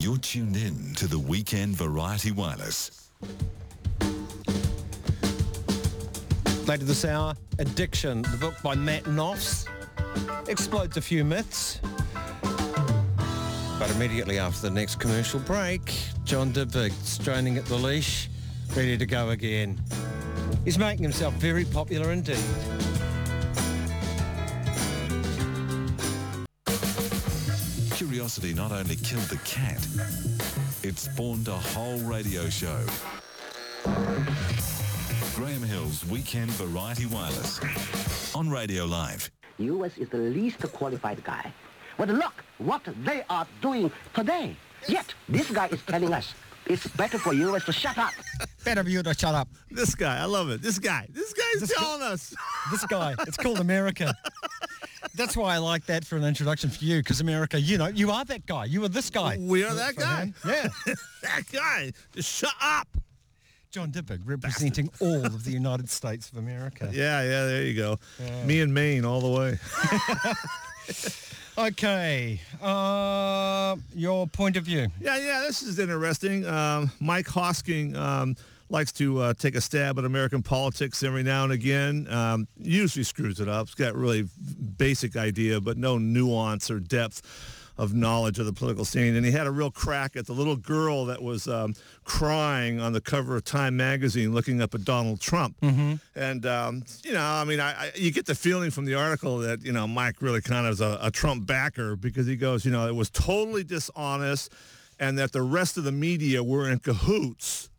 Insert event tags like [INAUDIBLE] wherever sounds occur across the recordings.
You're tuned in to the Weekend Variety Wireless. Later this hour, Addiction, the book by Matt Noffs, explodes a few myths. But immediately after the next commercial break, John Dibig straining at the leash, ready to go again. He's making himself very popular indeed. Curiosity not only killed the cat, it spawned a whole radio show. Graham Hill's Weekend Variety Wireless on Radio Live. U.S. is the least qualified guy. But look what they are doing today. Yet, this guy is telling us it's better for U.S. to shut up. Better for you to shut up. This guy, I love it. This guy, this guy's This telling us. This guy, it's called America. [LAUGHS] That's why I like that for an introduction for you, because America, you know, you are that guy. You are this guy. We are that guy. Yeah. [LAUGHS] that guy. Just shut up. John Dibig representing all of the United States of America. [LAUGHS] Yeah, yeah, there you go. Me and Maine all the way. [LAUGHS] Okay. Uh, your point of view. Yeah, yeah, this is interesting. Um, Mike Hosking um, likes to uh, take a stab at American politics every now and again. Um, usually screws it up. He's got really basic idea, but no nuance or depth of knowledge of the political scene. And he had a real crack at the little girl that was um, crying on the cover of Time magazine looking up at Donald Trump. And, um, you know, I mean, I, I, you get the feeling from the article that, you know, Mike really kind of is a, a Trump backer because he goes, you know, it was totally dishonest and that the rest of the media were in cahoots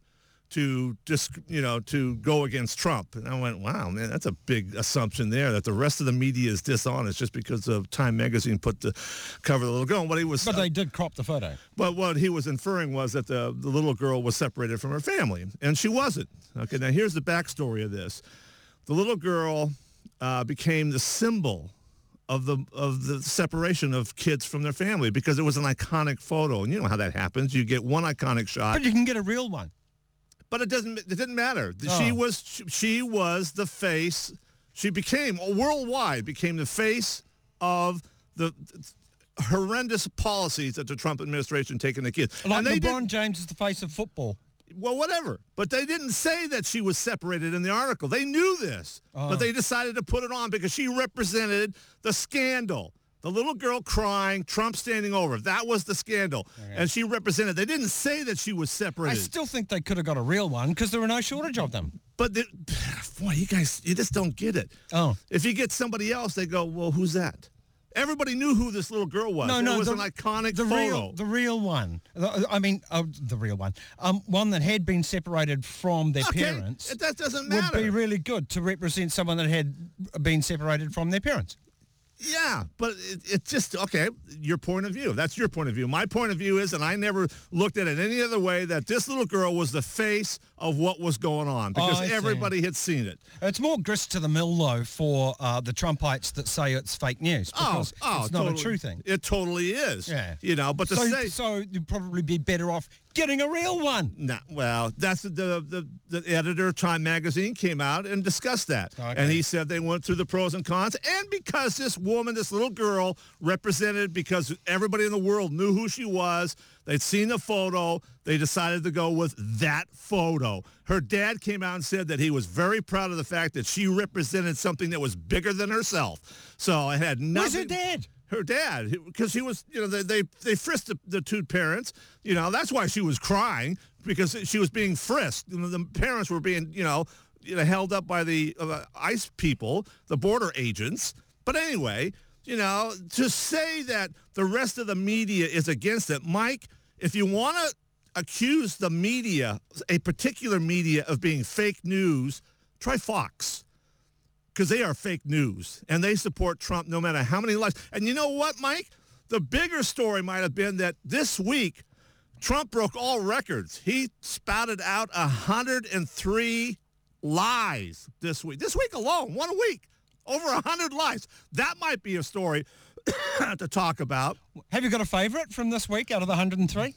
to just you know to go against Trump. And I went, wow, man, that's a big assumption there that the rest of the media is dishonest just because of Time magazine put the cover of the little girl. And what he was, But they did crop the photo. but what he was inferring was that the, the little girl was separated from her family, and she wasn't. Okay, now here's the backstory of this: the little girl uh, became the symbol of the of the separation of kids from their family because it was an iconic photo, and you know how that happens. You get one iconic shot, But you can get a real one. But it doesn't. It didn't matter. Oh. She Oh. was. She, she was the face. She became worldwide became the face of the horrendous policies that the Trump administration the kids. Like and they LeBron James is the face of football. well, whatever. But they didn't say that she was separated in the article. They knew this, Oh. but they decided to put it on because she represented the scandal. The little girl crying, Trump standing over. That was the scandal, and she represented. They didn't say that she was separated. I still think they could have got a real one because there were no shortage of them. But the, boy, you guys, you just don't get it. Oh. If you get somebody else, they go, well, who's that? Everybody knew who this little girl was. No, no, it was the, an iconic the photo. real, the real one. I mean, oh, the real one. Um, one that had been separated from their Okay, parents. That doesn't matter. would be really good to represent someone that had been separated from their parents. Yeah, but it, it's just okay. Your point of view. That's your point of view. My point of view is, and I never looked at it any other way, that this little girl was the face of what was going on because Oh, everybody had seen it. It's more grist to the mill, though, for uh, the Trumpites that say it's fake news because it's not totally. a true thing. It totally is. Yeah. You know, but to So, say so you'd probably be better off getting a real one. No, well, that's the, the the editor of Time magazine came out and discussed that, Okay. and he said they went through the pros and cons, and because this woman, this little girl, represented because everybody in the world knew who she was, they'd seen the photo, they decided to go with that photo. Her dad came out and said that he was very proud of the fact that she represented something that was bigger than herself. So it had nothing. Where's her dad? her dad because he was you know they they, they frisked the, the two parents you know that's why she was crying because she was being frisked you know, the parents were being you know you know held up by the uh, ice people the border agents but anyway you know to say that the rest of the media is against it mike if you want to accuse the media a particular media of being fake news try fox because they are fake news and they support Trump no matter how many lies. And you know what, Mike? The bigger story might have been that this week, Trump broke all records. He spouted out 103 lies this week. This week alone, one week, over 100 lies. That might be a story [COUGHS] to talk about. Have you got a favourite from this week out of the 103?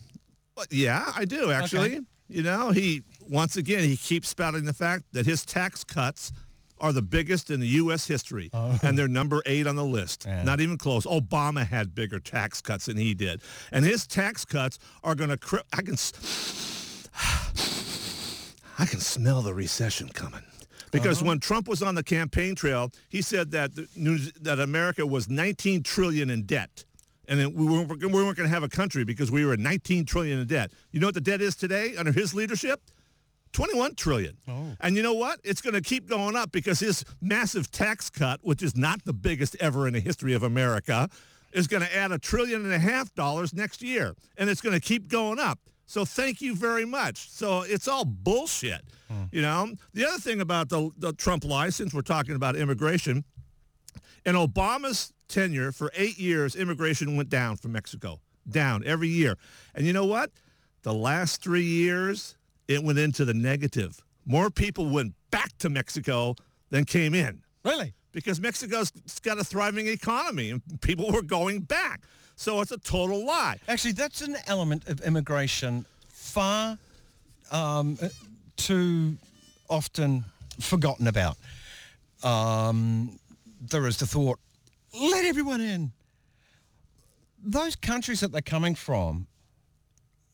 But yeah, I do actually. Okay. You know, he once again he keeps spouting the fact that his tax cuts are the biggest in the U.S. history, oh. and they're number eight on the list. Yeah. Not even close. Obama had bigger tax cuts than he did, and his tax cuts are going to. Cri- I can, s- [SIGHS] I can smell the recession coming. Because uh-huh. when Trump was on the campaign trail, he said that the that America was 19 trillion in debt, and then we weren't, we weren't going to have a country because we were 19 trillion in debt. You know what the debt is today under his leadership? 21 trillion. Oh. And you know what? It's going to keep going up because his massive tax cut, which is not the biggest ever in the history of America, is going to add a trillion and a half dollars next year. And it's going to keep going up. So thank you very much. So it's all bullshit. Hmm. You know, the other thing about the, the Trump license, we're talking about immigration, in Obama's tenure for eight years, immigration went down from Mexico, down every year. And you know what? The last three years, it went into the negative. More people went back to Mexico than came in Really? because Mexico's got a thriving economy and people were going back. So it's a total lie. Actually, that's an element of immigration far um, uh, too often forgotten about. Um, there is the thought, let everyone in. Those countries that they're coming from,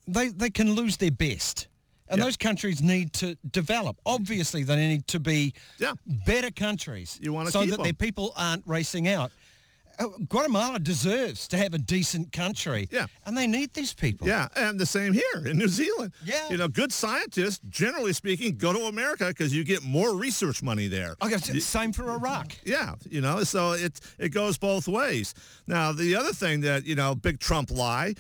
they, they can lose their best. And Yeah. those countries need to develop. Obviously, they need to be Yeah. better countries You so that their people aren't racing out. Uh, Guatemala deserves to have a decent country. Yeah. And they need these people. Yeah, and the same here in New Zealand. Yeah. You know, good scientists, generally speaking, go to America because you get more research money there. It's same for Iraq. Yeah, you know, so it it goes both ways. Now, the other thing that you know, big Trump lie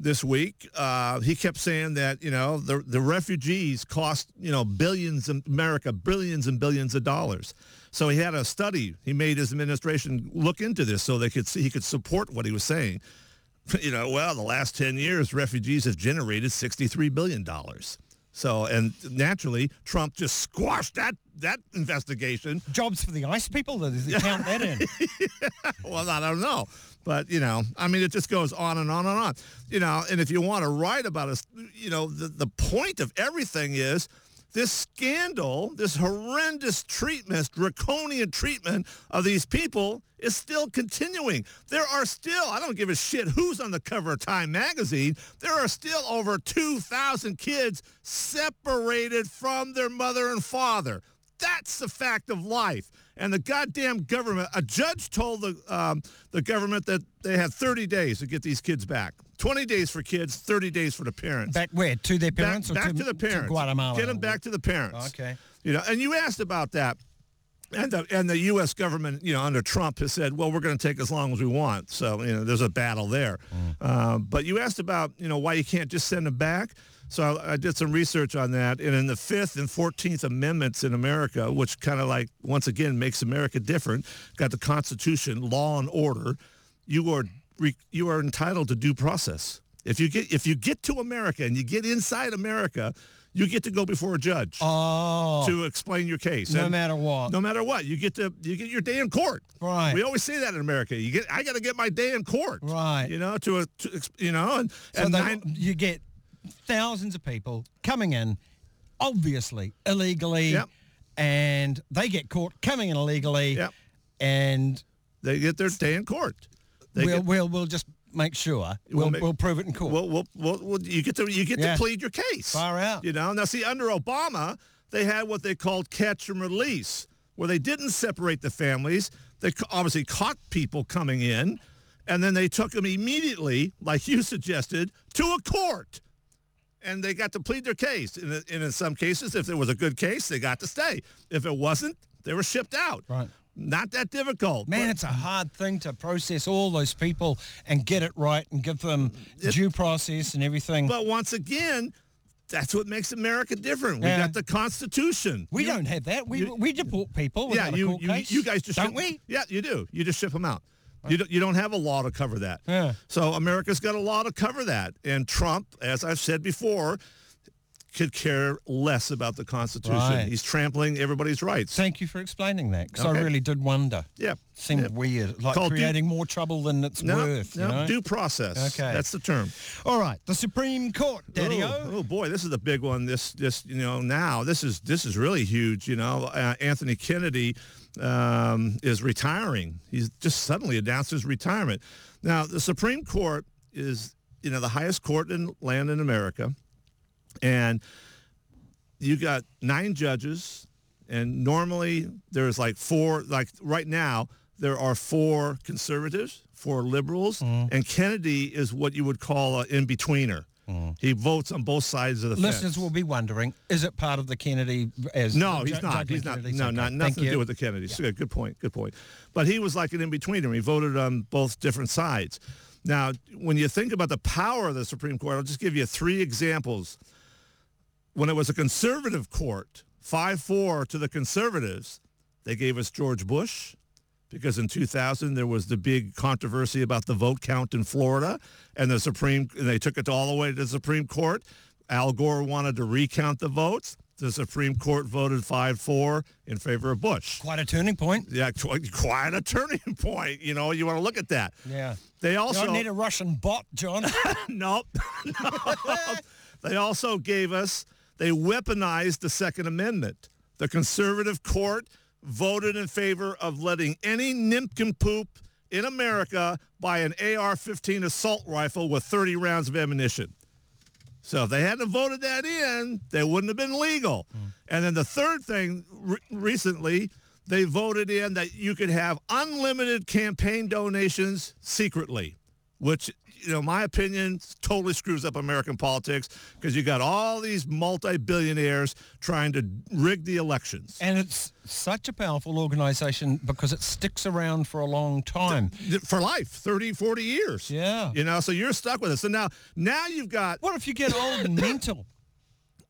this week, uh, he kept saying that you know the the refugees cost you know billions in America billions and billions of dollars. So he had a study. He made his administration look into this so they could see he could support what he was saying. [LAUGHS] You know, well, the last ten years, refugees have generated sixty-three billion dollars. So, and naturally, Trump just squashed that that investigation Jobs for the ICE people, they [LAUGHS] they count that in. [LAUGHS] well, I don't know. But, you know, I mean, it just goes on and on and on. You know, and if you want to write about us, you know, the, the point of everything is this scandal, this horrendous treatment, draconian treatment of these people is still continuing. There are still, I don't give a shit who's on the cover of Time magazine, there are still over 2,000 kids separated from their mother and father. That's the fact of life. And the goddamn government, a judge told the um, the government that they had 30 days to get these kids back. 20 days for kids, 30 days for the parents. Back where? To their parents back, or to, to the parents. Guatemala? Get them back to the parents. Okay. You know, and you asked about that. And the, and the U.S. government, you know, under Trump has said, well, we're going to take as long as we want. So, you know, there's a battle there. Uh, but you asked about, you know, why you can't just send them back. So I, I did some research on that. And in the Fifth and 14th Amendments in America, which kind of like, once again, makes America different, got the Constitution, law and order, you are, re, you are entitled to due process. If you get if you get to America and you get inside America, you get to go before a judge Oh, to explain your case. no And matter what. no matter what, you get to you get your day in court. Right. We always say that in America. You get I got to get my day in court. Right. You know to, a, to you know and, So and they- nine, you get thousands of people coming in, obviously illegally, Yep. and they get caught coming in illegally, Yep. and they get their day in court. We'll, get, we'll we'll just make sure we'll, make- we'll prove it in court. well, well, well, well, you get to you get Yeah. to plead your case. Far out. You know. Now see, under Obama, they had what they called catch and release, where they didn't separate the families. They obviously caught people coming in, and then they took them immediately, like you [LAUGHS] suggested, to a court. And they got to plead their case. And, and in some cases, if there was a good case, they got to stay. If it wasn't, they were shipped out. Right. Not that difficult. Man, it's a hard thing to process all those people and get it right and give them due process and everything. But once again, that's what makes America different. We Yeah. got the Constitution. we You- don't have that. We you- we deport people Yeah, you, you, you guys just don't ship, we? Yeah, you do. You just ship them out. You don't, you don't have a law to cover that. Yeah. So America's got a law to cover that. And Trump, as I've said before, could care less about the Constitution. Right. He's trampling everybody's rights. Thank you for explaining that, because I really did wonder. Yeah. Seemed Yeah. weird, like Called due- creating more trouble than it's No, worth. no, you know? due process. Okay. That's the term. All right, the Supreme Court, Daddy Oh, oh boy, this is the big one. This, this, you know, now this is this is really huge. You know, uh, Anthony Kennedy um, is retiring. He's just suddenly announced his retirement. Now, the Supreme Court is, you know, the highest court in land in America, and you got nine judges, and normally there's like four. Like right now, there are four conservatives, four liberals, mm-hmm. and Kennedy is what you would call an in-betweener. Mm-hmm. He votes on both sides of the fence Listeners fence. will be wondering, is it part of the Kennedy as No, he's not. He's not. Kennedys? No, Okay, not thank nothing to you. do with the Kennedys. Good, good point. Good point. But he was like an in-betweener. He voted on both different sides. Now, when you think about the power of the Supreme Court, I'll just give you three examples. When it was a conservative court, 5-4 to the conservatives, they gave us George Bush because in 2000 there was the big controversy about the vote count in Florida and the Supreme and they took it all the way to the Supreme Court. Al Gore wanted to recount the votes. The Supreme Court voted 5-4 in favor of Bush. Quite a turning point. Yeah, qu- quite a turning [LAUGHS] point. You know, you want to look at that. Yeah. They You also don't need a Russian bot, John. [LAUGHS] nope. [LAUGHS] No. They also gave us, they weaponized the Second Amendment. The conservative court voted in favor of letting any nincompoop in America buy an AR-15 assault rifle with 30 rounds of ammunition. So if they hadn't voted that in, they wouldn't have been legal. Hmm. And then the third thing re- recently, they voted in that you could have unlimited campaign donations secretly, which, you know, my opinion, totally screws up American politics because you got all these multi-billionaires trying to rig the elections. and it's such a powerful organization because it sticks around for a long time. For life, 30, 40 years. Yeah. You know, so you're stuck with it. So now, now you've got What if you get old and mental?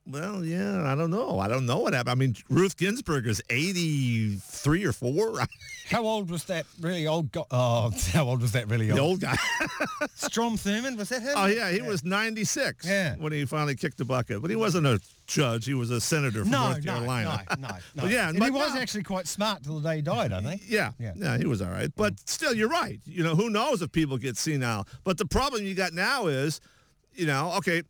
Well, yeah, I don't know. I don't know what happened. I mean, Ruth Ginsburg is 83 or 4. [LAUGHS] How old was that really old guy? Oh, [LAUGHS] how old was that really the old? old guy. [LAUGHS] Strom Thurmond, was that him? oh, yeah, he was 96 Yeah. when he finally kicked the bucket. But he wasn't a judge. He was a senator from No, North no, Carolina. no, no, no. But yeah, and but he was no. actually quite smart till the day he died, I think. Yeah, Yeah. yeah, he was all right. But still, you're right. You know, who knows if people get senile? But the problem you got now is, you know, okay,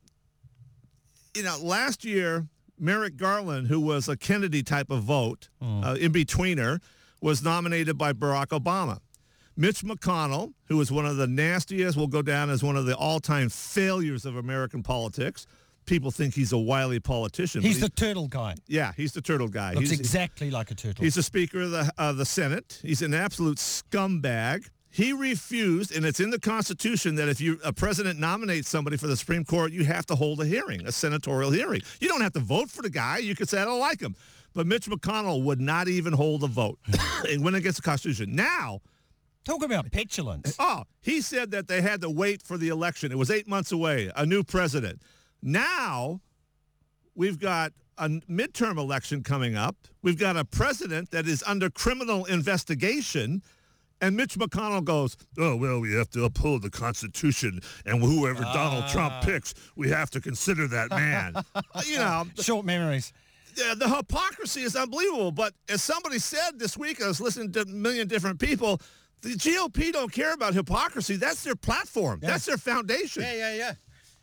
you know, last year, Merrick Garland, who was a Kennedy type of vote, uh, in betweener, was nominated by Barack Obama. Mitch McConnell, who is one of the nastiest, will go down as one of the all-time failures of American politics. People think he's a wily politician. but He's the turtle guy. yeah, he's the turtle guy. Looks He's- exactly like a turtle. He's the Speaker of the, of the Senate. He's an absolute scumbag. He refused, and it's in the Constitution that if you a president nominates somebody for the Supreme Court, you have to hold a hearing, a senatorial hearing. You don't have to vote for the guy. You could say I don't like him, but Mitch McConnell would not even hold a vote hmm. [COUGHS] and went against the Constitution. Now, Talk about petulance. Eh, oh, he said that they had to wait for the election. It was eight months away, a new president. Now, we've got a midterm election coming up. We've got a president that is under criminal investigation. And Mitch McConnell goes, oh, well, we have to uphold the Constitution. And whoever Donald Trump ah. picks, we have to consider that man. [LAUGHS] you know, Short memories. yeah, the hypocrisy is unbelievable. But as somebody said this week, I was listening to a million different people. The GOP don't care about hypocrisy. That's their platform. That's their foundation. yeah, yeah. Yeah,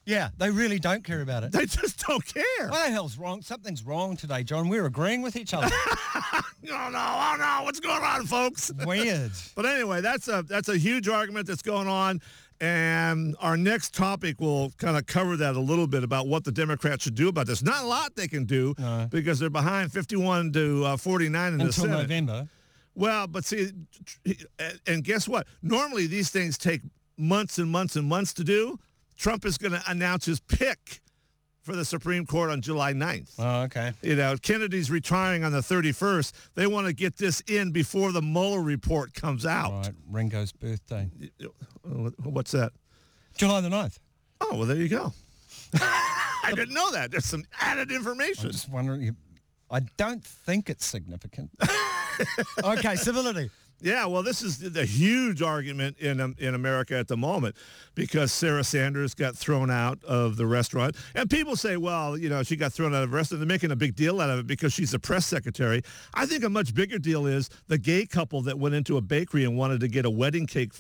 they really don't care about it. They just don't care. What the hell's wrong? Something's wrong today, John. We're agreeing with each other. [LAUGHS] Oh no! Oh no! What's going on, folks? Weird. [LAUGHS] But anyway, that's a that's a huge argument that's going on. And our next topic will kind of cover that a little bit about what the Democrats should do about this. Not a lot they can do No. because they're behind 51 to uh, 49 in the Senate. Until November. Well, but see, and guess what? Normally these things take months and months and months to do. Trump is going to announce his pick for the Supreme Court on July 9th. Oh, okay. You know, Kennedy's retiring on the 31st. They want to get this in before the Mueller report comes out. Right, Ringo's birthday. What's that? July the 9th. Oh, well, there you go. [LAUGHS] I didn't know that. There's some added information. I'm just wondering. I don't think it's significant. [LAUGHS] okay, civility. Yeah, well, this is the huge argument in um, in America at the moment because Sarah Sanders got thrown out of the restaurant, and people say, well, you know, she got thrown out of the restaurant. They're making a big deal out of it because she's the press secretary. I think a much bigger deal is the gay couple that went into a bakery and wanted to get a wedding cake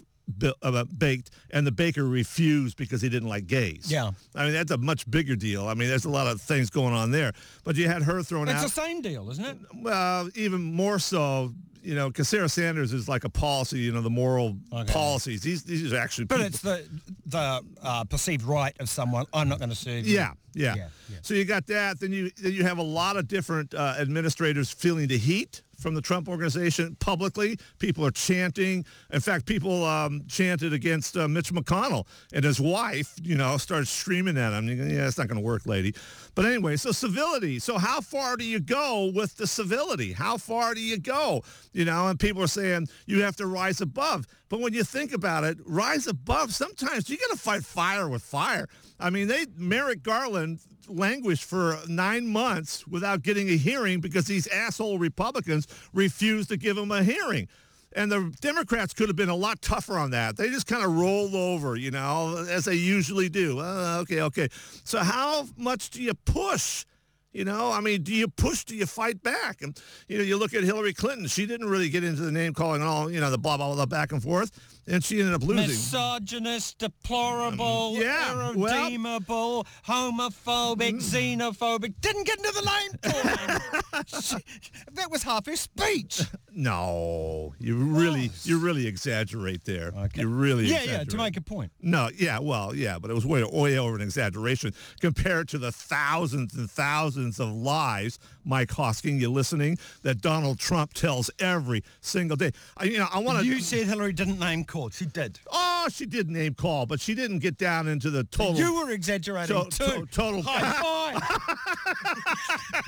uh, baked, and the baker refused because he didn't like gays. Yeah. I mean that's a much bigger deal. I mean, there's a lot of things going on there, but you had her thrown It's out. It's the same deal, isn't it? Well, even more so, you know, because Sarah Sanders is like a policy, you know, the moral Okay. policies. These these are actually But people- it's the the uh, perceived right of someone. I'm not going to serve you. yeah, yeah, Yeah, yeah. So you got that. Then you then you have a lot of different uh, administrators feeling the heat from the Trump organization publicly. People are chanting. In fact, people um, chanted against uh, Mitch McConnell and his wife. You know, started screaming at him. Yeah, it's not going to work, lady. But anyway, so civility. So how far do you go with the civility? How far do you go? You know, and people are saying you have to rise above. But when you think about it, rise above. Sometimes you got to fight fire with fire. I mean, they Merrick Garland languished for nine months without getting a hearing because these asshole Republicans refused to give him a hearing. And the Democrats could have been a lot tougher on that. They just kind of rolled over, you know, as they usually do. Uh, okay, okay. So how much do you push? You know, I mean, do you push? Do you fight back? And you know, you look at Hillary Clinton. She didn't really get into the name calling and all, you know, the blah blah blah back and forth, and she ended up losing. Misogynist, deplorable, Um, yeah, well- Mm. irredeemable, homophobic, xenophobic. Didn't get into the lane calling. [LAUGHS] that was half his speech. [LAUGHS] No, you really, you really exaggerate there. You really, Yeah, exaggerate. yeah, to make a point. No, yeah, well, yeah, but it was way, way over an exaggeration compared to the thousands and thousands of lies, Mike Hosking, you listening, that Donald Trump tells every single day. I, you know, I want to. You said Hillary didn't name call. She did. Oh, she did name call, but she didn't get down into the total. You were exaggerating to- too. to- total. High [LAUGHS] five.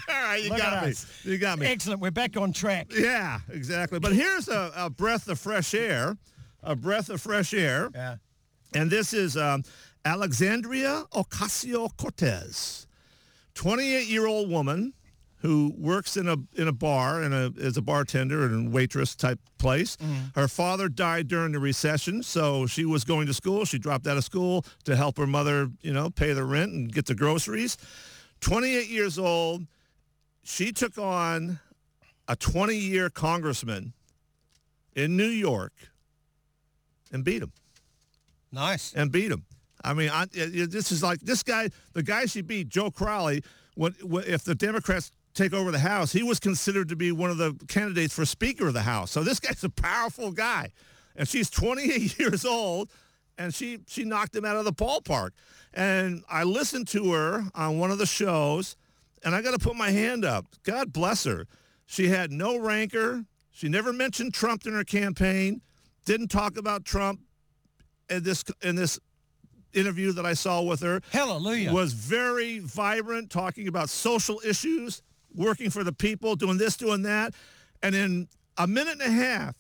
All right, you Look got me. us. You got me. Excellent. We're back on track. Yeah, exactly. But here's a, a breath of fresh air, a breath of fresh air. Yeah. And this is um, Alexandria Ocasio-Cortez, 28-year-old woman who works in a in a bar and a, as a bartender and waitress type place. Mm-hmm. Her father died during the recession, so she was going to school. She dropped out of school to help her mother, you know, pay the rent and get the groceries. 28 years old, she took on a 20-year congressman in New York and beat him Nice. and beat him. I mean, I, this is like this guy, the guy she beat, Joe Crowley. If the Democrats take over the House, he was considered to be one of the candidates for Speaker of the House. So this guy's a powerful guy, and she's 28 [LAUGHS] years old, and she she knocked him out of the ballpark. And I listened to her on one of the shows, and I got to put my hand up. God bless her. She had no rancor. She never mentioned Trump in her campaign. Didn't talk about Trump in this in this interview that I saw with her Hallelujah. was very vibrant, talking about social issues, working for the people, doing this, doing that. And in a minute and a half,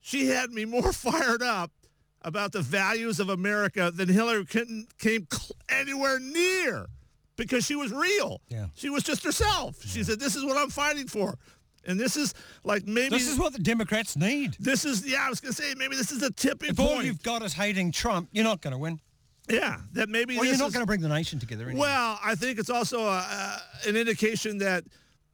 she had me more [LAUGHS] fired up about the values of America than Hillary Clinton came cl- anywhere near because she was real. Yeah. She was just herself. She said, this is what I'm fighting for. And this is like maybe This is what the Democrats need. this is yeah, I was gonna say maybe this is a tipping If all you've got is hating Trump, you're not going to win. Yeah, that maybe Well, this you're not going to bring the nation together. Anyway. Well, I think it's also a, uh, an indication that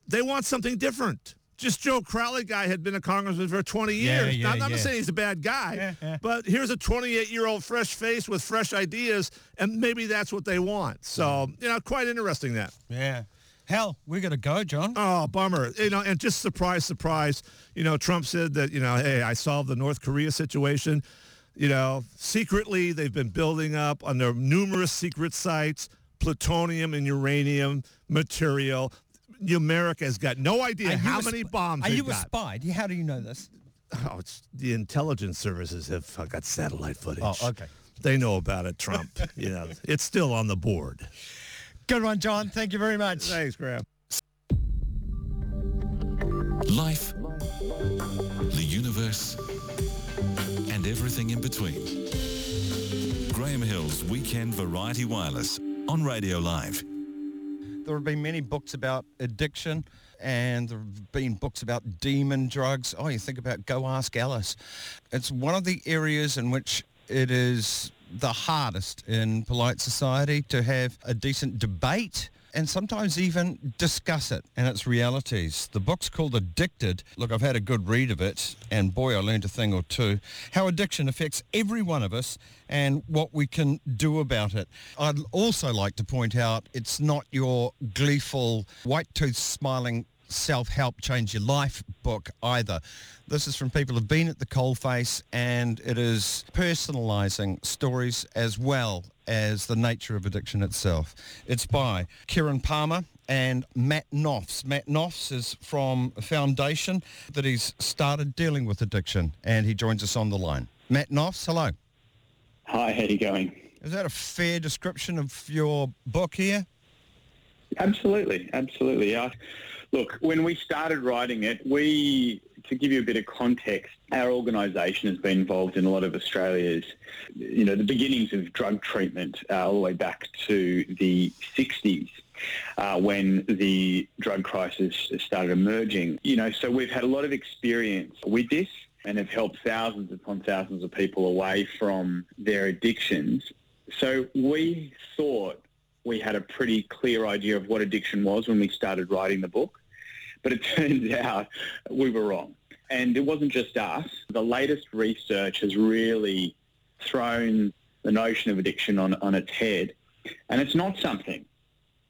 they want something different. Just Joe Crowley guy had been a congressman for 20 years. yeah, now, I'm not yeah. saying he's a bad guy, Yeah, yeah. but here's a 28-year-old fresh face with fresh ideas, and maybe that's what they want. So, you know, quite interesting that. yeah. Hell, we got to go, John. Oh, bummer. You know, and just surprise, surprise. You know, Trump said that, you know, hey, I solved the North Korea situation. You know, secretly they've been building up on their numerous secret sites plutonium and uranium material. America has got no idea how a many sp- bombs Are they've you a spy? Do you- How do you know this? Oh, it's the intelligence services have uh, got satellite footage. Oh, okay. They know about it, Trump. [LAUGHS] you know, it's still on the board. Good one, John. Thank you very much. Thanks, Graham. Life, the universe, and everything in between. Graham Hill's Weekend Variety Wireless on Radio Live. There have been many books about addiction and there have been books about demon drugs. Oh, you think about Go Ask Alice. It's one of the areas in which it is the hardest in polite society to have a decent debate and sometimes even discuss it and its realities. The book's called Addicted. Look, I've had a good read of it, and boy, I learned a thing or two. How addiction affects every one of us and what we can do about it. I'd also like to point out it's not your gleeful, white-toothed smiling self-help change your life book either. This is from people who've been at the coalface and it is personalising stories as well as the nature of addiction itself. It's by Kieran Palmer and Matt Noffs. Matt Noffs is from a foundation that he's started dealing with addiction and he joins us on the line. Matt Noffs, hello. Hi, how are you going? Is that a fair description of your book here? Absolutely, absolutely. Yeah. Look, when we started writing it, we, to give you a bit of context, our organisation has been involved in a lot of Australia's, you know, the beginnings of drug treatment uh, all the way back to the 60s. Uh, when the drug crisis started emerging. You know, so we've had a lot of experience with this and have helped thousands upon thousands of people away from their addictions. So we thought we had a pretty clear idea of what addiction was when we started writing the book. [LAUGHS] But it turns out we were wrong. And it wasn't just us. The latest research has really thrown the notion of addiction on, on its head. And it's not something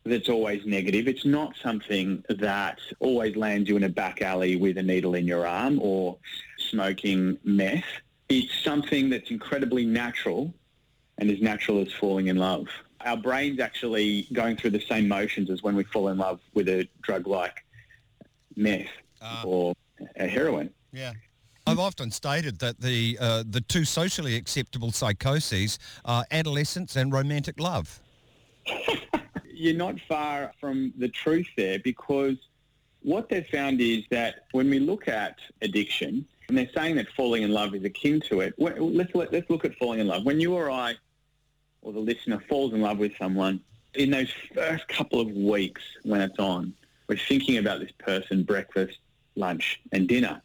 that's always negative. It's not something that always lands you in a back alley with a needle in your arm or smoking meth. It's something that's incredibly natural and as natural as falling in love. Our brain's actually going through the same motions as when we fall in love with a drug like meth Ah. or a heroin. Yeah. I've often stated that the uh, the two socially acceptable psychoses are adolescence and romantic love. [LAUGHS] You're not far from the truth there because what they've found is that when we look at addiction, and they're saying that falling in love is akin to it, let's, let's look at falling in love. When you or I, or the listener, falls in love with someone, in those first couple of weeks when it's on, we're thinking about this person breakfast, lunch, and dinner.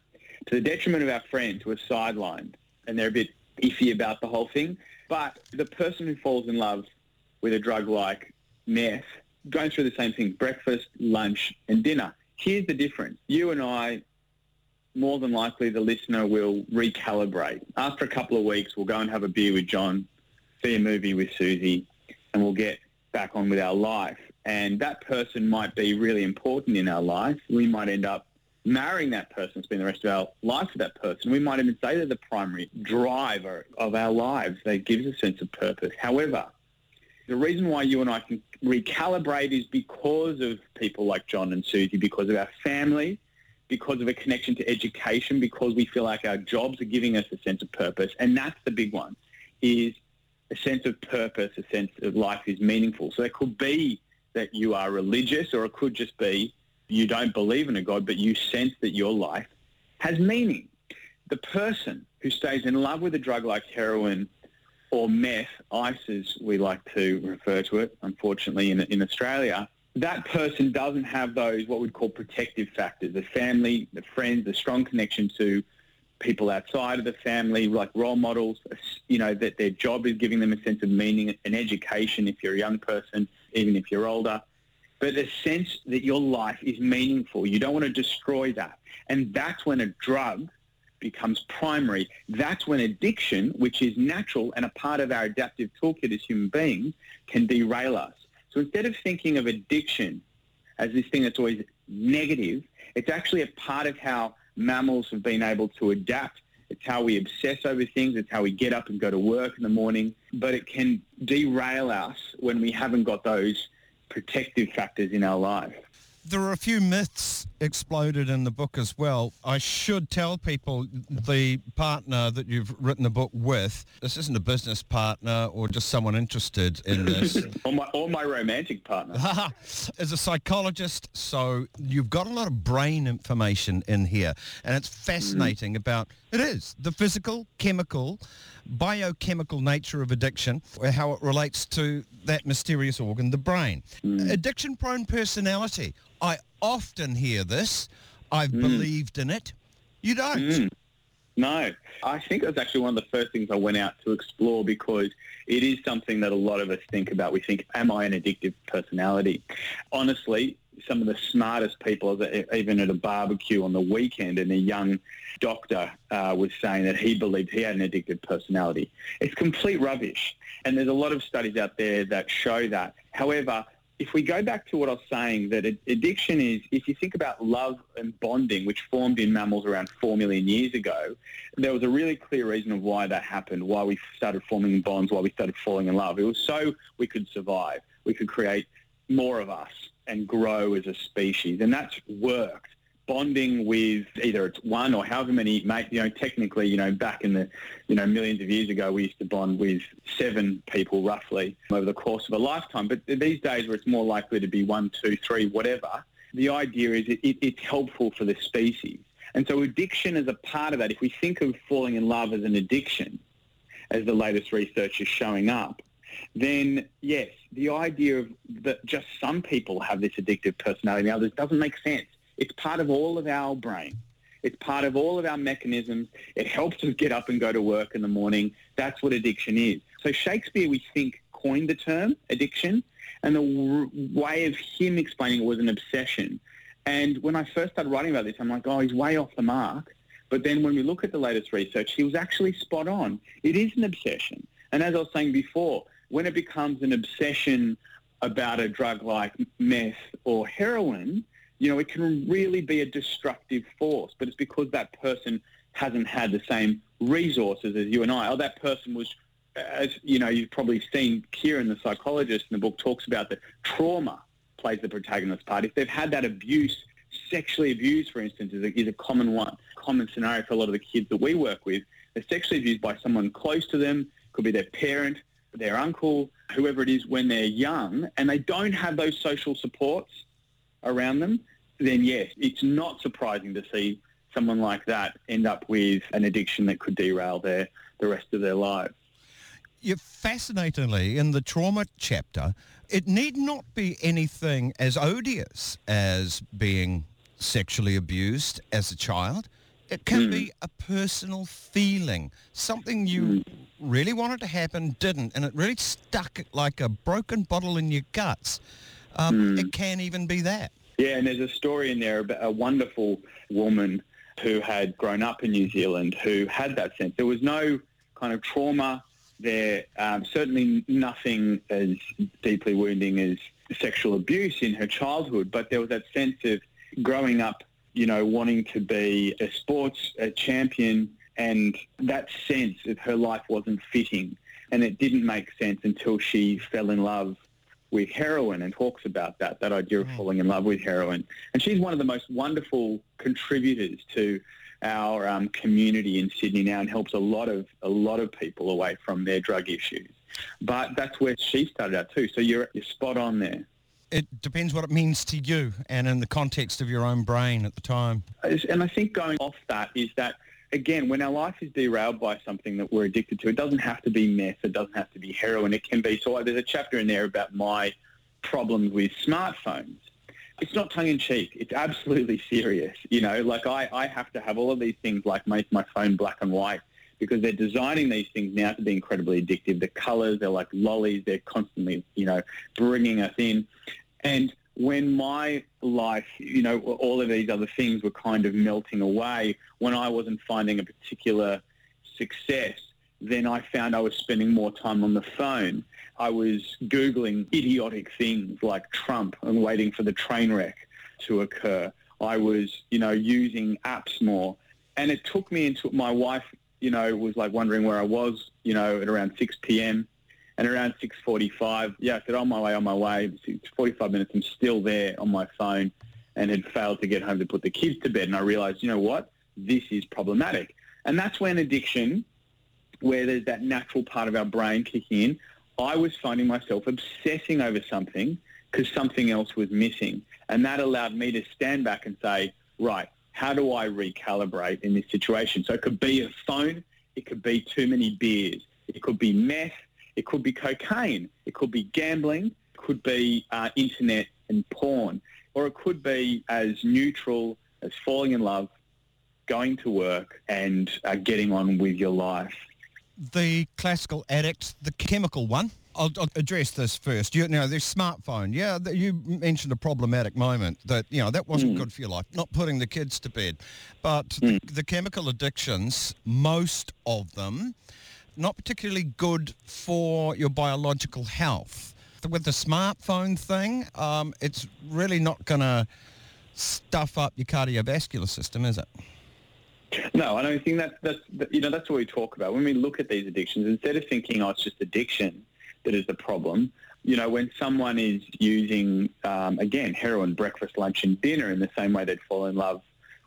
To the detriment of our friends who are sidelined and they're a bit iffy about the whole thing. But the person who falls in love with a drug like meth, going through the same thing, breakfast, lunch, and dinner. Here's the difference. You and I, more than likely the listener will recalibrate. After a couple of weeks, we'll go and have a beer with John, see a movie with Susie, and we'll get back on with our life. And that person might be really important in our life. We might end up marrying that person, spend the rest of our life with that person. We might even say they're the primary driver of our lives. They give us a sense of purpose. However, the reason why you and I can recalibrate is because of people like John and Susie, because of our family, because of a connection to education, because we feel like our jobs are giving us a sense of purpose. And that's the big one, is a sense of purpose, a sense of life is meaningful. So it could be that you are religious or it could just be you don't believe in a God, but you sense that your life has meaning. The person who stays in love with a drug like heroin or meth, ice as we like to refer to it, unfortunately in, in Australia, that person doesn't have those what we'd call protective factors, the family, the friends, the strong connection to people outside of the family, like role models, you know, that their job is giving them a sense of meaning, an education if you're a young person, even if you're older, but a sense that your life is meaningful. You don't want to destroy that. And that's when a drug becomes primary. That's when addiction, which is natural and a part of our adaptive toolkit as human beings, can derail us. So instead of thinking of addiction as this thing that's always negative, it's actually a part of how mammals have been able to adapt. It's how we obsess over things. It's how we get up and go to work in the morning. But it can derail us when we haven't got those protective factors in our life. There are a few myths exploded in the book as well. I should tell people the partner that you've written the book with, this isn't a business partner or just someone interested in this. [LAUGHS] Or my, or my romantic partner. [LAUGHS] As a psychologist, so you've got a lot of brain information in here, and it's mm. fascinating about it is the physical, chemical, biochemical nature of addiction, or how it relates to that mysterious organ, the brain. Mm. Addiction-prone personality. I often hear this. I've mm. believed in it. You don't. Mm. No, I think it was actually one of the first things I went out to explore because it is something that a lot of us think about. We think, am I an addictive personality? Honestly, some of the smartest people, even at a barbecue on the weekend, and a young doctor uh, was saying that he believed he had an addictive personality. It's complete rubbish. And there's a lot of studies out there that show that. However, if we go back to what I was saying, that addiction is, if you think about love and bonding, which formed in mammals around 4 million years ago, there was a really clear reason of why that happened, why we started forming bonds, why we started falling in love. It was so we could survive. We could create more of us and grow as a species. And that's worked. Bonding with either it's one or however many, mate, you know, technically, you know, back in the, you know, millions of years ago, we used to bond with seven people roughly over the course of a lifetime. But these days where it's more likely to be one, two, three, whatever, the idea is it, it, it's helpful for the species. And so addiction is a part of that. If we think of falling in love as an addiction, as the latest research is showing up, then yes, the idea of that just some people have this addictive personality and others doesn't make sense. It's part of all of our brain. It's part of all of our mechanisms. It helps us get up and go to work in the morning. That's what addiction is. So Shakespeare, we think, coined the term addiction, and the way of him explaining it was an obsession. And when I first started writing about this, I'm like, oh, he's way off the mark. But then when we look at the latest research, he was actually spot on. It is an obsession. And as I was saying before, when it becomes an obsession about a drug like meth or heroin, you know, it can really be a destructive force. But it's because that person hasn't had the same resources as you and I. Or that person was, as you know, you've probably seen Kieran, the psychologist in the book, talks about that trauma plays the protagonist part. If they've had that abuse, sexually abused, for instance, is a, is a common one, common scenario for a lot of the kids that we work with. They're sexually abused by someone close to them, could be their parent, their uncle, whoever it is when they're young, and they don't have those social supports around them, then yes, it's not surprising to see someone like that end up with an addiction that could derail their the rest of their lives. you fascinatingly in the trauma chapter, it need not be anything as odious as being sexually abused as a child. It can be a personal feeling, something you really wanted to happen, didn't, and it really stuck like a broken bottle in your guts. Um, It can even be that. Yeah, and there's a story in there about a wonderful woman who had grown up in New Zealand who had that sense. There was no kind of trauma there, um, certainly nothing as deeply wounding as sexual abuse in her childhood, but there was that sense of growing up, you know, wanting to be a sports a champion and that sense of her life wasn't fitting. And it didn't make sense until she fell in love with heroin and talks about that, that idea of falling in love with heroin. And she's one of the most wonderful contributors to our um, community in Sydney now and helps a lot of a lot of people away from their drug issues. But that's where she started out too. So you're, you're spot on there. It depends what it means to you and in the context of your own brain at the time. And I think going off that is that, again, when our life is derailed by something that we're addicted to, it doesn't have to be meth, it doesn't have to be heroin, it can be, so there's a chapter in there about my problems with smartphones. It's not tongue-in-cheek, it's absolutely serious. You know, like I, I have to have all of these things like make my phone black and white because they're designing these things now to be incredibly addictive. The colors, they're like lollies, they're constantly, you know, bringing us in. And when my life, you know, all of these other things were kind of melting away, when I wasn't finding a particular success, then I found I was spending more time on the phone. I was Googling idiotic things like Trump and waiting for the train wreck to occur. I was, you know, using apps more. And it took me into, my wife, you know, was like wondering where I was, you know, at around 6 p.m. And around 6.45, yeah, I said, on my way, on my way. It's 45 minutes, I'm still there on my phone and had failed to get home to put the kids to bed. And I realized, you know what? This is problematic. And that's when addiction, where there's that natural part of our brain kicking in, I was finding myself obsessing over something because something else was missing. And that allowed me to stand back and say, right, how do I recalibrate in this situation? So it could be a phone, It could be too many beers. It could be meth. It could be cocaine. It could be gambling. It could be uh, internet and porn. Or it could be as neutral as falling in love, going to work and uh, getting on with your life. The classical addict, the chemical one. I'll, I'll address this first. You, know, the smartphone. Yeah, th- you mentioned a problematic moment that you know that wasn't good for your life. Not putting the kids to bed, but the, the chemical addictions, most of them, not particularly good for your biological health. With the smartphone thing, um, it's really not going to stuff up your cardiovascular system, is it? No, I don't think that's, that's that- you know that's what we talk about when we look at these addictions. Instead of thinking, oh, it's just addiction that is the problem. You know, when someone is using um, again heroin, breakfast, lunch, and dinner in the same way they'd fall in love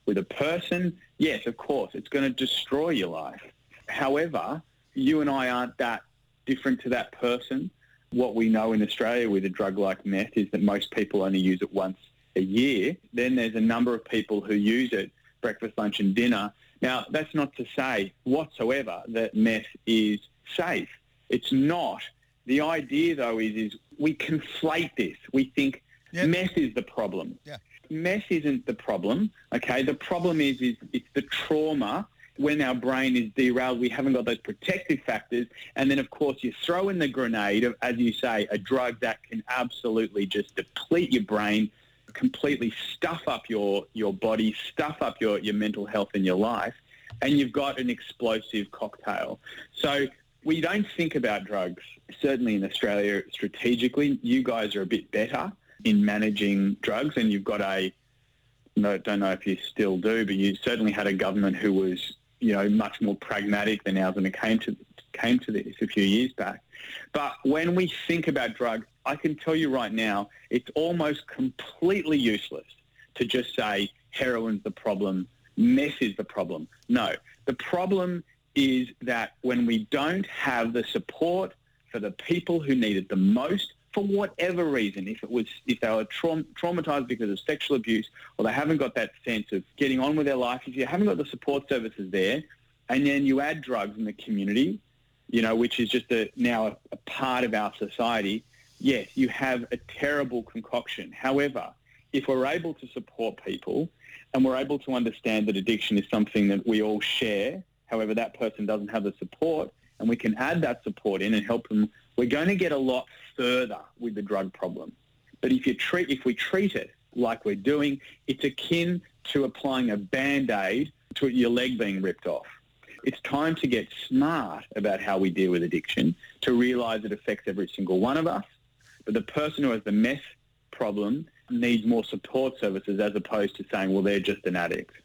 with a person, yes, of course, it's going to destroy your life. However, you and I aren't that different to that person. What we know in Australia with a drug like meth is that most people only use it once a year. Then there's a number of people who use it breakfast, lunch and dinner. Now, that's not to say whatsoever that meth is safe. It's not. The idea, though, is, is we conflate this. We think Yeah. meth is the problem. Yeah. Meth isn't the problem, okay? The problem is, is it's the trauma when our brain is derailed, we haven't got those protective factors. And then, of course, you throw in the grenade of, as you say, a drug that can absolutely just deplete your brain, completely stuff up your, your body, stuff up your, your mental health and your life, and you've got an explosive cocktail. So we don't think about drugs, certainly in Australia, strategically. You guys are a bit better in managing drugs, and you've got a no, don't know if you still do, but you certainly had a government who was, you know, much more pragmatic than ours when it came to came to this a few years back. But when we think about drugs, I can tell you right now, it's almost completely useless to just say heroin's the problem, meth is the problem. No, the problem is that when we don't have the support for the people who need it the most, for whatever reason, if it was if they were traum- traumatized because of sexual abuse, or they haven't got that sense of getting on with their life, if you haven't got the support services there, and then you add drugs in the community, you know, which is just a, now a, a part of our society, yes, you have a terrible concoction. However, if we're able to support people and we're able to understand that addiction is something that we all share, however, that person doesn't have the support, and we can add that support in and help them, we're going to get a lot further with the drug problem. But if you treat, if we treat it like we're doing, it's akin to applying a band-aid to your leg being ripped off. It's time to get smart about how we deal with addiction, to realise it affects every single one of us. But the person who has the meth problem needs more support services as opposed to saying, well, they're just an addict.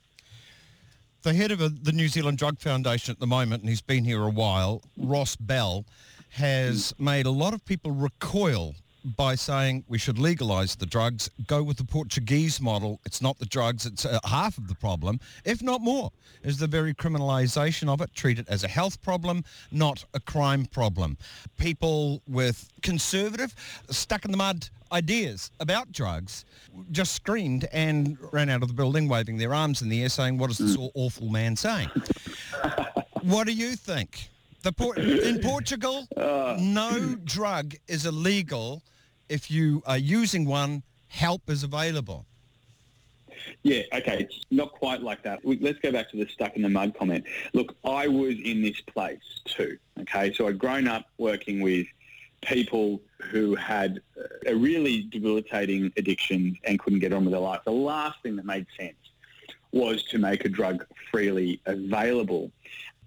The head of a, the New Zealand Drug Foundation at the moment, and he's been here a while, Ross Bell, has made a lot of people recoil by saying we should legalise the drugs, go with the Portuguese model. It's not the drugs, it's uh, half of the problem, if not more, is the very criminalisation of it. Treat it as a health problem, not a crime problem. People with conservative, stuck in the mud ideas about drugs just screamed and ran out of the building waving their arms in the air saying, what is this aw- awful man saying? [LAUGHS] what do you think? The Por- in Portugal, uh. no drug is illegal if you are using one, help is available. Yeah, okay, it's not quite like that. We- Let's go back to the stuck in the mud comment. Look, I was in this place too, okay? So I'd grown up working with people who had a really debilitating addiction and couldn't get on with their life. The last thing that made sense was to make a drug freely available.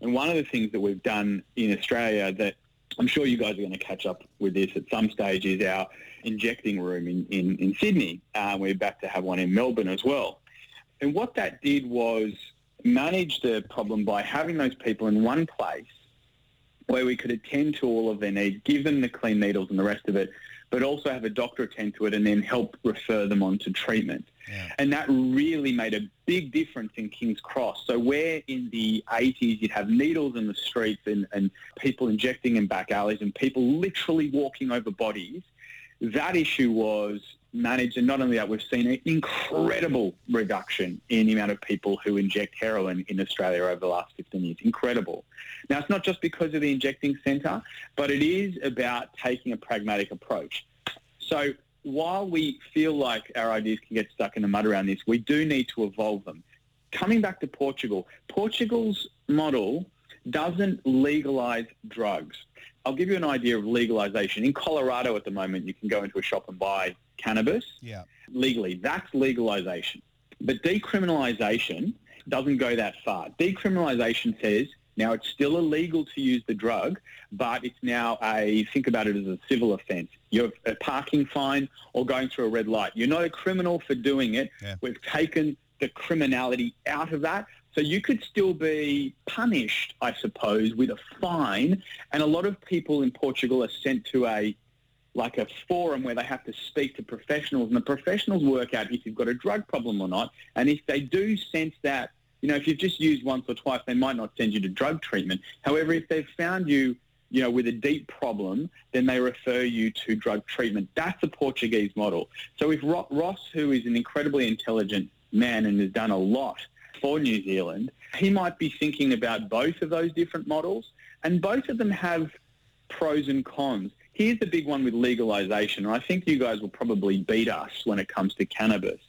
And one of the things that we've done in Australia that I'm sure you guys are going to catch up with this at some stage is our injecting room in, in, in Sydney. Uh, we're about to have one in Melbourne as well. And what that did was manage the problem by having those people in one place where we could attend to all of their needs, give them the clean needles and the rest of it, but also have a doctor attend to it and then help refer them on to treatment. And that really made a big difference in King's Cross. So where in the 80s you'd have needles in the streets and, and people injecting in back alleys and people literally walking over bodies, that issue was managed, and not only that, we've seen an incredible reduction in the amount of people who inject heroin in Australia over the last 15 years. Incredible. Now, it's not just because of the injecting centre, but it is about taking a pragmatic approach. So while we feel like our ideas can get stuck in the mud around this, we do need to evolve them. Coming back to Portugal, Portugal's model doesn't legalise drugs. I'll give you an idea of legalisation. In Colorado at the moment, you can go into a shop and buy cannabis Yeah. legally. That's legalisation. But decriminalisation doesn't go that far. Decriminalisation says now it's still illegal to use the drug, but it's now a, think about it as a civil offence. You're a parking fine or going through a red light. You're not a criminal for doing it. Yeah. We've taken the criminality out of that. So you could still be punished, I suppose, with a fine. And a lot of people in Portugal are sent to a like a forum where they have to speak to professionals and the professionals work out if you've got a drug problem or not. And if they do sense that, you know, if you've just used once or twice, they might not send you to drug treatment. However, if they've found you, you know, with a deep problem, then they refer you to drug treatment. That's the Portuguese model. So if Ross, who is an incredibly intelligent man and has done a lot for New Zealand, he might be thinking about both of those different models, and both of them have pros and cons. Here's the big one with legalization, and I think you guys will probably beat us when it comes to cannabis.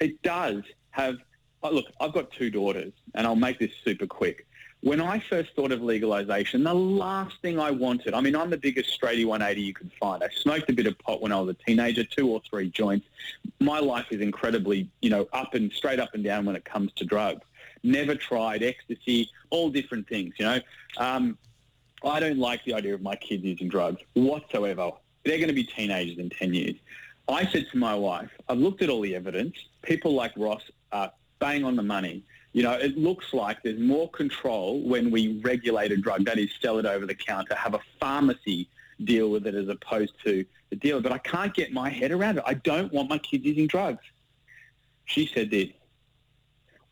It does have, oh, look, I've got two daughters, and I'll make this super quick. When I first thought of legalization, the last thing I wanted, I mean, I'm the biggest straighty 180 you could find. I smoked a bit of pot when I was a teenager, two or three joints. My life is incredibly, you know, up and straight up and down when it comes to drugs. Never tried ecstasy, all different things, you know. Um, I don't like the idea of my kids using drugs whatsoever. They're going to be teenagers in 10 years. I said to my wife, I've looked at all the evidence. People like Ross are bang on the money. You know, it looks like there's more control when we regulate a drug, that is sell it over the counter, have a pharmacy deal with it as opposed to the dealer. But I can't get my head around it. I don't want my kids using drugs. She said this,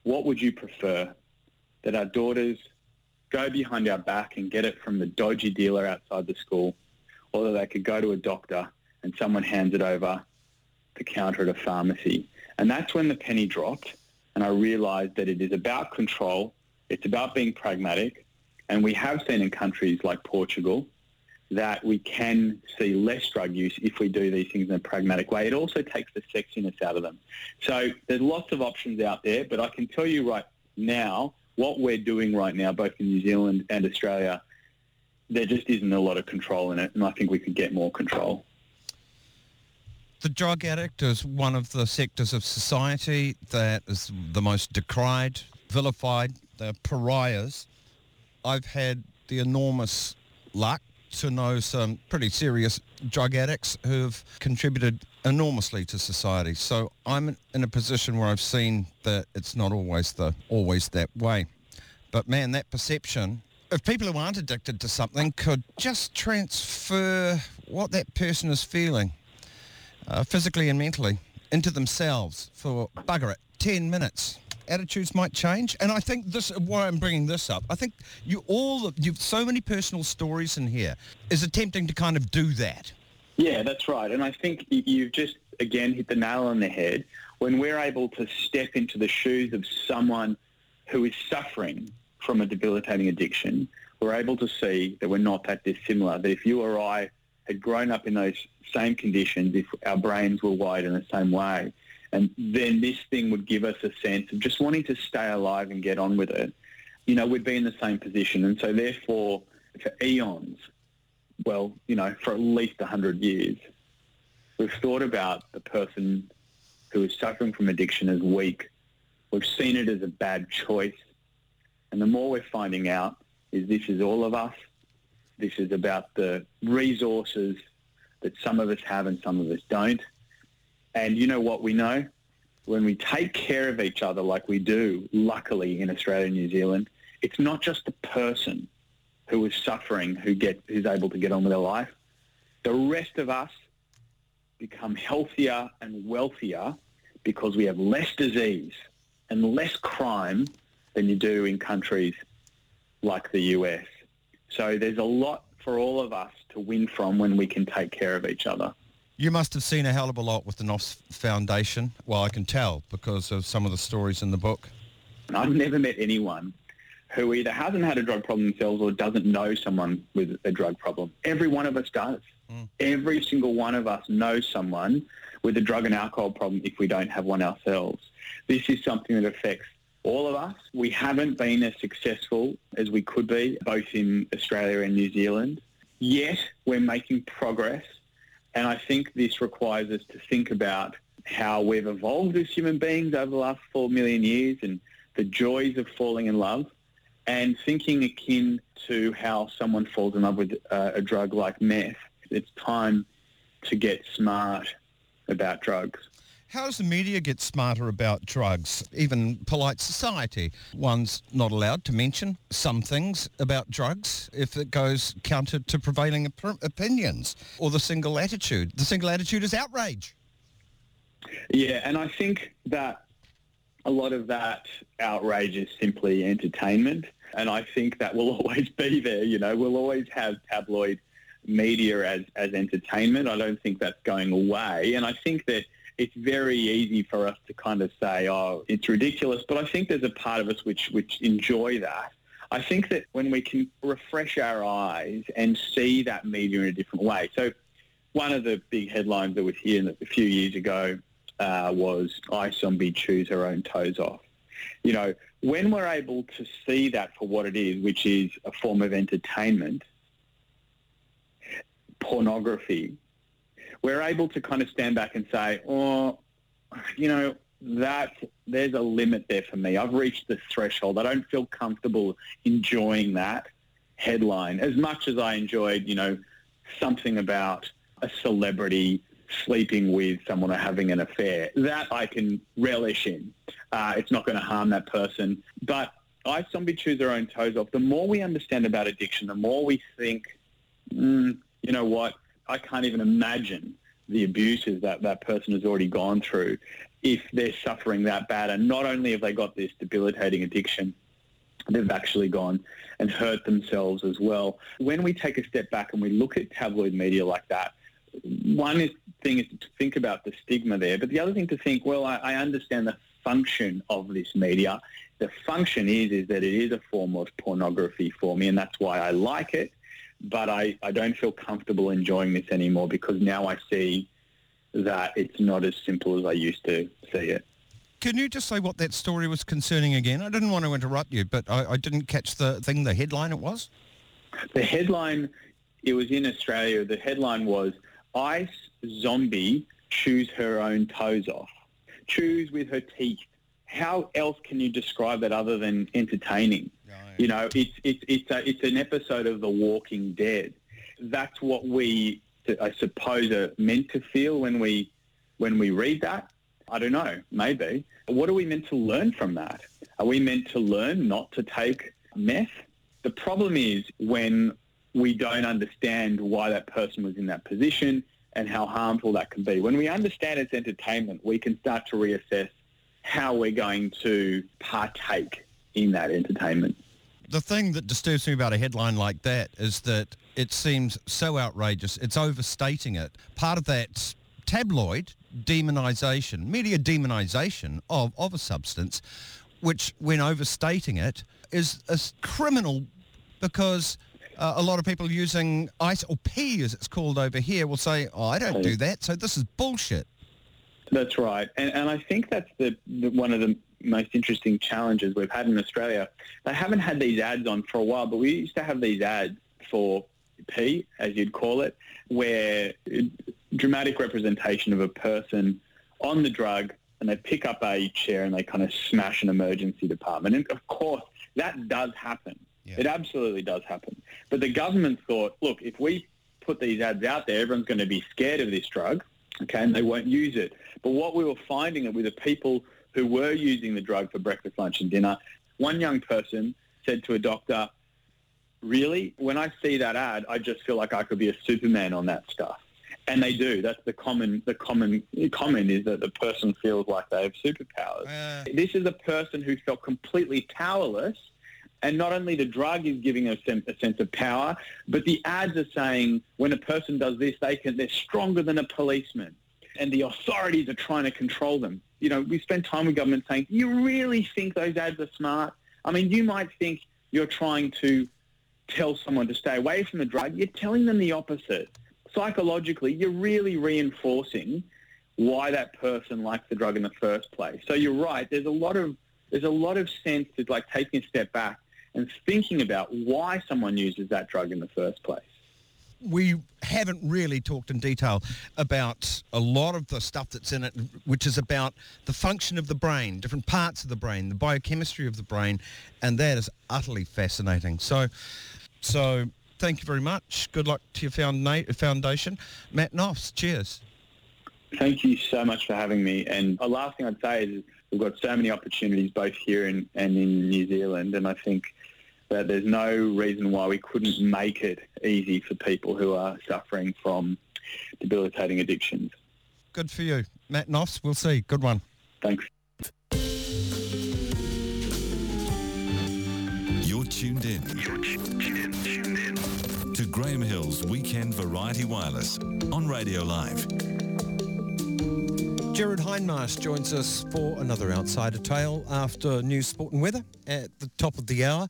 what would you prefer? That our daughters go behind our back and get it from the dodgy dealer outside the school, or they could go to a doctor and someone hands it over the counter at a pharmacy. And that's when the penny dropped, and I realised that it is about control, it's about being pragmatic, and we have seen in countries like Portugal that we can see less drug use if we do these things in a pragmatic way. It also takes the sexiness out of them. So there's lots of options out there, but I can tell you right now, what we're doing right now, both in New Zealand and Australia, there just isn't a lot of control in it, and I think we could get more control. The drug addict is one of the sectors of society that is the most decried, vilified, they're pariahs. I've had the enormous luck to know some pretty serious drug addicts who've contributed enormously to society. So I'm in a position where I've seen that it's not always the always that way. But man, that perception, if people who aren't addicted to something could just transfer what that person is feeling, uh, physically and mentally, into themselves for bugger it, 10 minutes. Attitudes might change, and I think this. Why I'm bringing this up, I think you all you've so many personal stories in here is attempting to kind of do that. Yeah, that's right. And I think you've just, again, hit the nail on the head. When we're able to step into the shoes of someone who is suffering from a debilitating addiction, we're able to see that we're not that dissimilar. That if you or I had grown up in those same conditions, if our brains were wired in the same way, and then this thing would give us a sense of just wanting to stay alive and get on with it, you know, we'd be in the same position. And so therefore, for eons, well, you know, for at least 100 years, we've thought about the person who is suffering from addiction as weak. We've seen it as a bad choice. And the more we're finding out is this is all of us. This is about the resources that some of us have and some of us don't. And you know what we know? When we take care of each other like we do, luckily in Australia and New Zealand, it's not just the person who is suffering who get who's able to get on with their life. The rest of us become healthier and wealthier because we have less disease and less crime than you do in countries like the US. So there's a lot for all of us to win from when we can take care of each other. You must have seen a hell of a lot with the Noffs Foundation. Well, I can tell because of some of the stories in the book. I've never met anyone who either hasn't had a drug problem themselves or doesn't know someone with a drug problem. Every one of us does. Mm. Every single one of us knows someone with a drug and alcohol problem if we don't have one ourselves. This is something that affects all of us. We haven't been as successful as we could be, both in Australia and New Zealand. Yet we're making progress. And I think this requires us to think about how we've evolved as human beings over the last four million years and the joys of falling in love and thinking akin to how someone falls in love with uh, a drug like meth. It's time to get smart about drugs. How does the media get smarter about drugs? Even polite society. One's not allowed to mention some things about drugs if it goes counter to prevailing op- opinions or the single attitude. The single attitude is outrage. Yeah, and I think that a lot of that outrage is simply entertainment. And I think that will [LAUGHS] always be there. You know, we'll always have tabloid media as, as entertainment. I don't think that's going away. And I think that it's very easy for us to kind of say, oh, it's ridiculous. But I think there's a part of us which, which enjoy that. I think that when we can refresh our eyes and see that media in a different way. So one of the big headlines that was here a few years ago uh, was Ice Zombie chews her own toes off. You know, when we're able to see that for what it is, which is a form of entertainment, pornography, we're able to kind of stand back and say, oh, you know, that there's a limit there for me. I've reached the threshold. I don't feel comfortable enjoying that headline as much as I enjoyed, you know, something about a celebrity sleeping with someone or having an affair. That I can relish in. Uh, it's not going to harm that person. But Ice Zombie chews their own toes off. The more we understand about addiction, the more we think, mm, you know what, I can't even imagine the abuses that that person has already gone through if they're suffering that bad. And not only have they got this debilitating addiction, they've actually gone and hurt themselves as well. When we take a step back and we look at tabloid media like that, one thing is to think about the stigma there, but the other thing to think, well, I, I understand the function of this media. The function is is that it is a form of pornography for me, and that's why I like it. But I, I don't feel comfortable enjoying this anymore because now I see that it's not as simple as I used to see it. Can you just say what that story was concerning again? I didn't want to interrupt you, but I, I didn't catch the thing, the headline it was. The headline, it was in Australia. The headline was Ice Zombie chews her own toes off, chews with her teeth. How else can you describe that other than entertaining? You know, it's it's it's a, it's an episode of The Walking Dead. That's what we, I suppose, are meant to feel when we when we read that. I don't know, maybe. What are we meant to learn from that? Are we meant to learn not to take meth? The problem is when we don't understand why that person was in that position and how harmful that can be. When we understand it's entertainment, we can start to reassess how we're going to partake in that entertainment. The thing that disturbs me about a headline like that is that it seems so outrageous. It's overstating it. Part of that tabloid demonisation, media demonisation of, of a substance, which when overstating it is a criminal because uh, a lot of people using ice or P as it's called over here will say, oh, I don't do that, so this is bullshit. That's right. And, and I think that's the, the, one of the most interesting challenges we've had in Australia. They haven't had these ads on for a while, but we used to have these ads for P, as you'd call it, where dramatic representation of a person on the drug and they pick up a chair and they kind of smash an emergency department. And of course, that does happen. Yeah. It absolutely does happen. But the government thought, look, if we put these ads out there, everyone's going to be scared of this drug, okay, and they won't use it. But what we were finding with the people who were using the drug for breakfast, lunch and dinner, one young person said to a doctor, really, when I see that ad, I just feel like I could be a Superman on that stuff. And they do. That's the common the common comment is that the person feels like they have superpowers. Uh. This is a person who felt completely powerless And not only the drug is giving a sense, a sense of power, but the ads are saying when a person does this, they can, they're stronger than a policeman. And the authorities are trying to control them. You know, we spend time with government saying, you really think those ads are smart? I mean, you might think you're trying to tell someone to stay away from the drug. You're telling them the opposite. Psychologically, you're really reinforcing why that person likes the drug in the first place. So you're right. There's a lot of there's a lot of sense to like taking a step back and thinking about why someone uses that drug in the first place. We haven't really talked in detail about a lot of the stuff that's in it, which is about the function of the brain, different parts of the brain, the biochemistry of the brain, and that is utterly fascinating. So, so thank you very much. Good luck to your foundation. Matt Noffs, cheers. Thank you so much for having me. And the last thing I'd say is we've got so many opportunities both here in, and in New Zealand, and I think that there's no reason why we couldn't make it easy for people who are suffering from debilitating addictions. Good for you. Matt Noffs, we'll see. Good one. Thanks. You're tuned in. You're tuned in. To Graham Hill's Weekend Variety Wireless on Radio Live. Jared Hindmarsh joins us for another Outsider Tale after news, sport and weather at the top of the hour.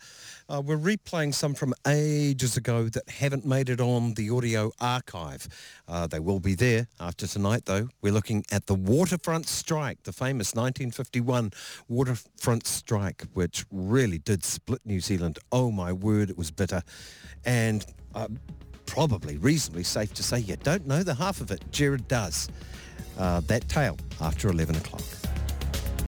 Uh, we're replaying some from ages ago that haven't made it on the audio archive. Uh, they will be there after tonight, though. We're looking at the waterfront strike, the famous 1951 waterfront strike, which really did split New Zealand. Oh, my word, it was bitter. And uh, probably reasonably safe to say you don't know the half of it. Jared does uh, that tale after 11 o'clock.